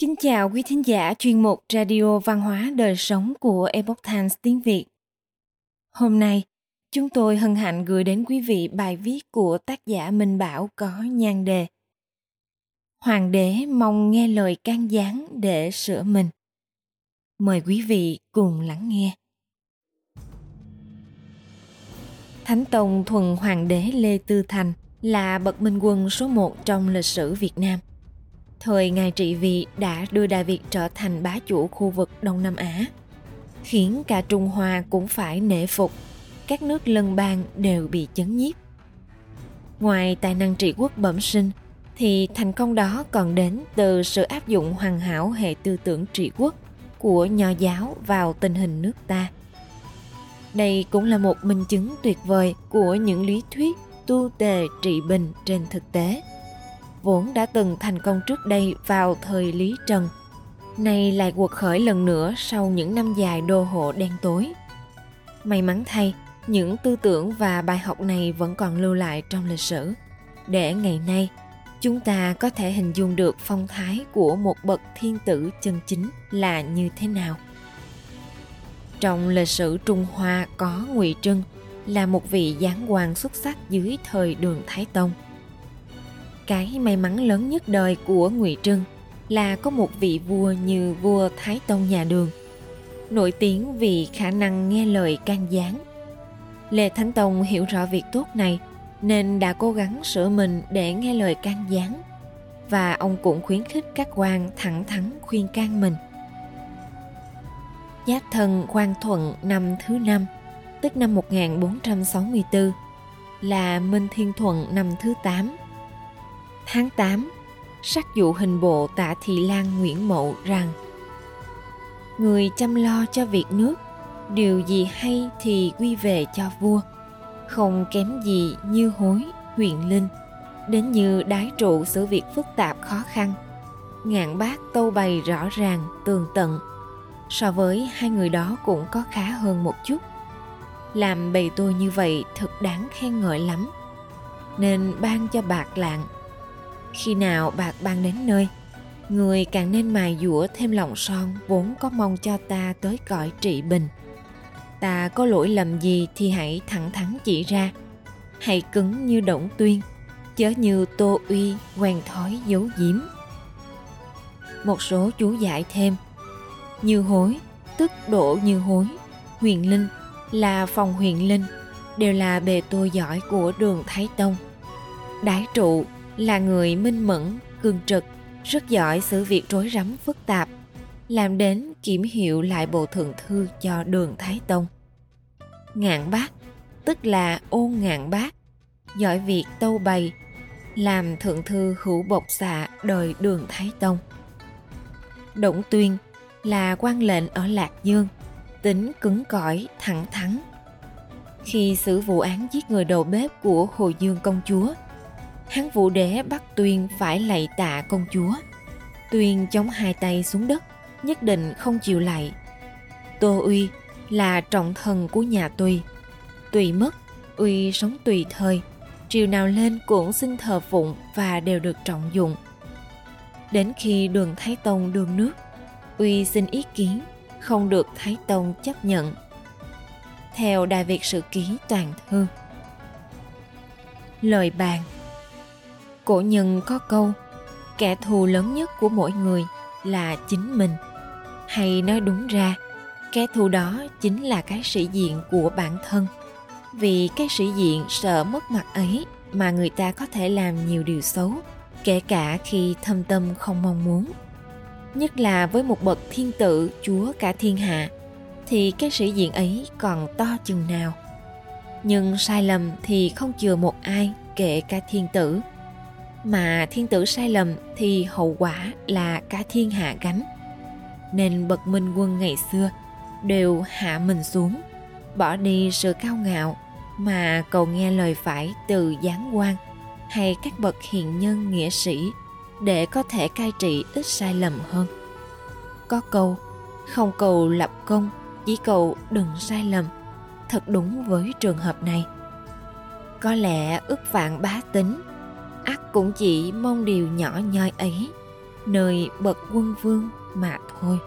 Kính chào quý thính giả chuyên mục Radio Văn hóa Đời Sống của Epoch Times tiếng Việt. Hôm nay, chúng tôi hân hạnh gửi đến quý vị bài viết của tác giả Minh Bảo có nhan đề Hoàng đế mong nghe lời can gián để sửa mình. Mời quý vị cùng lắng nghe. Thánh Tông Thuần Hoàng đế Lê Tư Thành là bậc minh quân số một trong lịch sử Việt Nam. Thời ngài trị vì đã đưa Đại Việt trở thành bá chủ khu vực Đông Nam Á, khiến cả Trung Hoa cũng phải nể phục, các nước lân bang đều bị chấn nhiếp. Ngoài tài năng trị quốc bẩm sinh, thì thành công đó còn đến từ sự áp dụng hoàn hảo hệ tư tưởng trị quốc của nho giáo vào tình hình nước ta. Đây cũng là một minh chứng tuyệt vời của những lý thuyết tu tề trị bình trên thực tế vốn đã từng thành công trước đây vào thời Lý Trần, nay lại cuộc khởi lần nữa sau những năm dài đô hộ đen tối. May mắn thay, những tư tưởng và bài học này vẫn còn lưu lại trong lịch sử, để ngày nay chúng ta có thể hình dung được phong thái của một bậc thiên tử chân chính là như thế nào. Trong lịch sử Trung Hoa có Ngụy Trưng là một vị giáng hoàng xuất sắc dưới thời Đường Thái Tông – cái may mắn lớn nhất đời của ngụy trưng là có một vị vua như vua thái tông nhà đường nổi tiếng vì khả năng nghe lời can gián. Lê thánh tông hiểu rõ việc tốt này nên đã cố gắng sửa mình để nghe lời can gián và ông cũng khuyến khích các quan thẳng thắn khuyên can mình. Giáp thân Quang Thuận năm thứ năm, tức năm 1464, là Minh Thiên Thuận năm thứ 8, Tháng 8, sắc dụ hình bộ tạ Thị Lan Nguyễn Mậu rằng Người chăm lo cho việc nước, điều gì hay thì quy về cho vua, không kém gì như hối, huyền linh, đến như đái trụ xử việc phức tạp khó khăn. Ngạn bác tâu bày rõ ràng, tường tận, so với hai người đó cũng có khá hơn một chút. Làm bầy tôi như vậy thật đáng khen ngợi lắm, nên ban cho bạc lạng khi nào bạc ban đến nơi, người càng nên mài dũa thêm lòng son vốn có mong cho ta tới cõi trị bình. Ta có lỗi lầm gì thì hãy thẳng thắn chỉ ra. Hãy cứng như động tuyên, chớ như tô uy quen thói giấu giếm. Một số chú giải thêm, như hối, tức độ như hối, huyền linh là phòng huyền linh, đều là bề tôi giỏi của đường thái tông. Đái trụ là người minh mẫn, cương trực, rất giỏi xử việc rối rắm phức tạp, làm đến kiểm hiệu lại bộ thượng thư cho đường Thái Tông. Ngạn bác, tức là ôn ngạn bác, giỏi việc tâu bày, làm thượng thư hữu bộc xạ đời đường Thái Tông. Đổng Tuyên là quan lệnh ở Lạc Dương, tính cứng cỏi, thẳng thắn. Khi xử vụ án giết người đầu bếp của Hồ Dương công chúa hắn vũ đế bắt Tuyên phải lạy tạ công chúa. Tuyên chống hai tay xuống đất, nhất định không chịu lạy. Tô Uy là trọng thần của nhà Tùy. Tùy mất, Uy sống tùy thời, triều nào lên cũng xin thờ phụng và đều được trọng dụng. Đến khi đường Thái Tông đường nước, Uy xin ý kiến, không được Thái Tông chấp nhận. Theo Đại Việt Sử Ký Toàn Thư Lời bàn cổ nhân có câu, kẻ thù lớn nhất của mỗi người là chính mình. Hay nói đúng ra, kẻ thù đó chính là cái sĩ diện của bản thân. Vì cái sĩ diện sợ mất mặt ấy mà người ta có thể làm nhiều điều xấu, kể cả khi thâm tâm không mong muốn. Nhất là với một bậc thiên tử, chúa cả thiên hạ, thì cái sĩ diện ấy còn to chừng nào. Nhưng sai lầm thì không chừa một ai, kể cả thiên tử mà thiên tử sai lầm thì hậu quả là cả thiên hạ gánh. Nên bậc minh quân ngày xưa đều hạ mình xuống, bỏ đi sự cao ngạo mà cầu nghe lời phải từ giáng quan hay các bậc hiền nhân nghĩa sĩ để có thể cai trị ít sai lầm hơn. Có câu, không cầu lập công, chỉ cầu đừng sai lầm. Thật đúng với trường hợp này. Có lẽ ước vạn bá tính ắt cũng chỉ mong điều nhỏ nhoi ấy, nơi bậc quân vương mà thôi.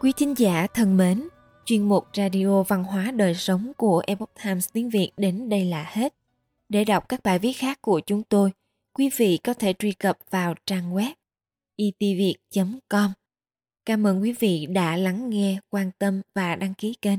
Quý thính giả thân mến, chuyên mục radio văn hóa đời sống của epoch times tiếng việt đến đây là hết. Để đọc các bài viết khác của chúng tôi, quý vị có thể truy cập vào trang web e itviet com. Cảm ơn quý vị đã lắng nghe, quan tâm và đăng ký kênh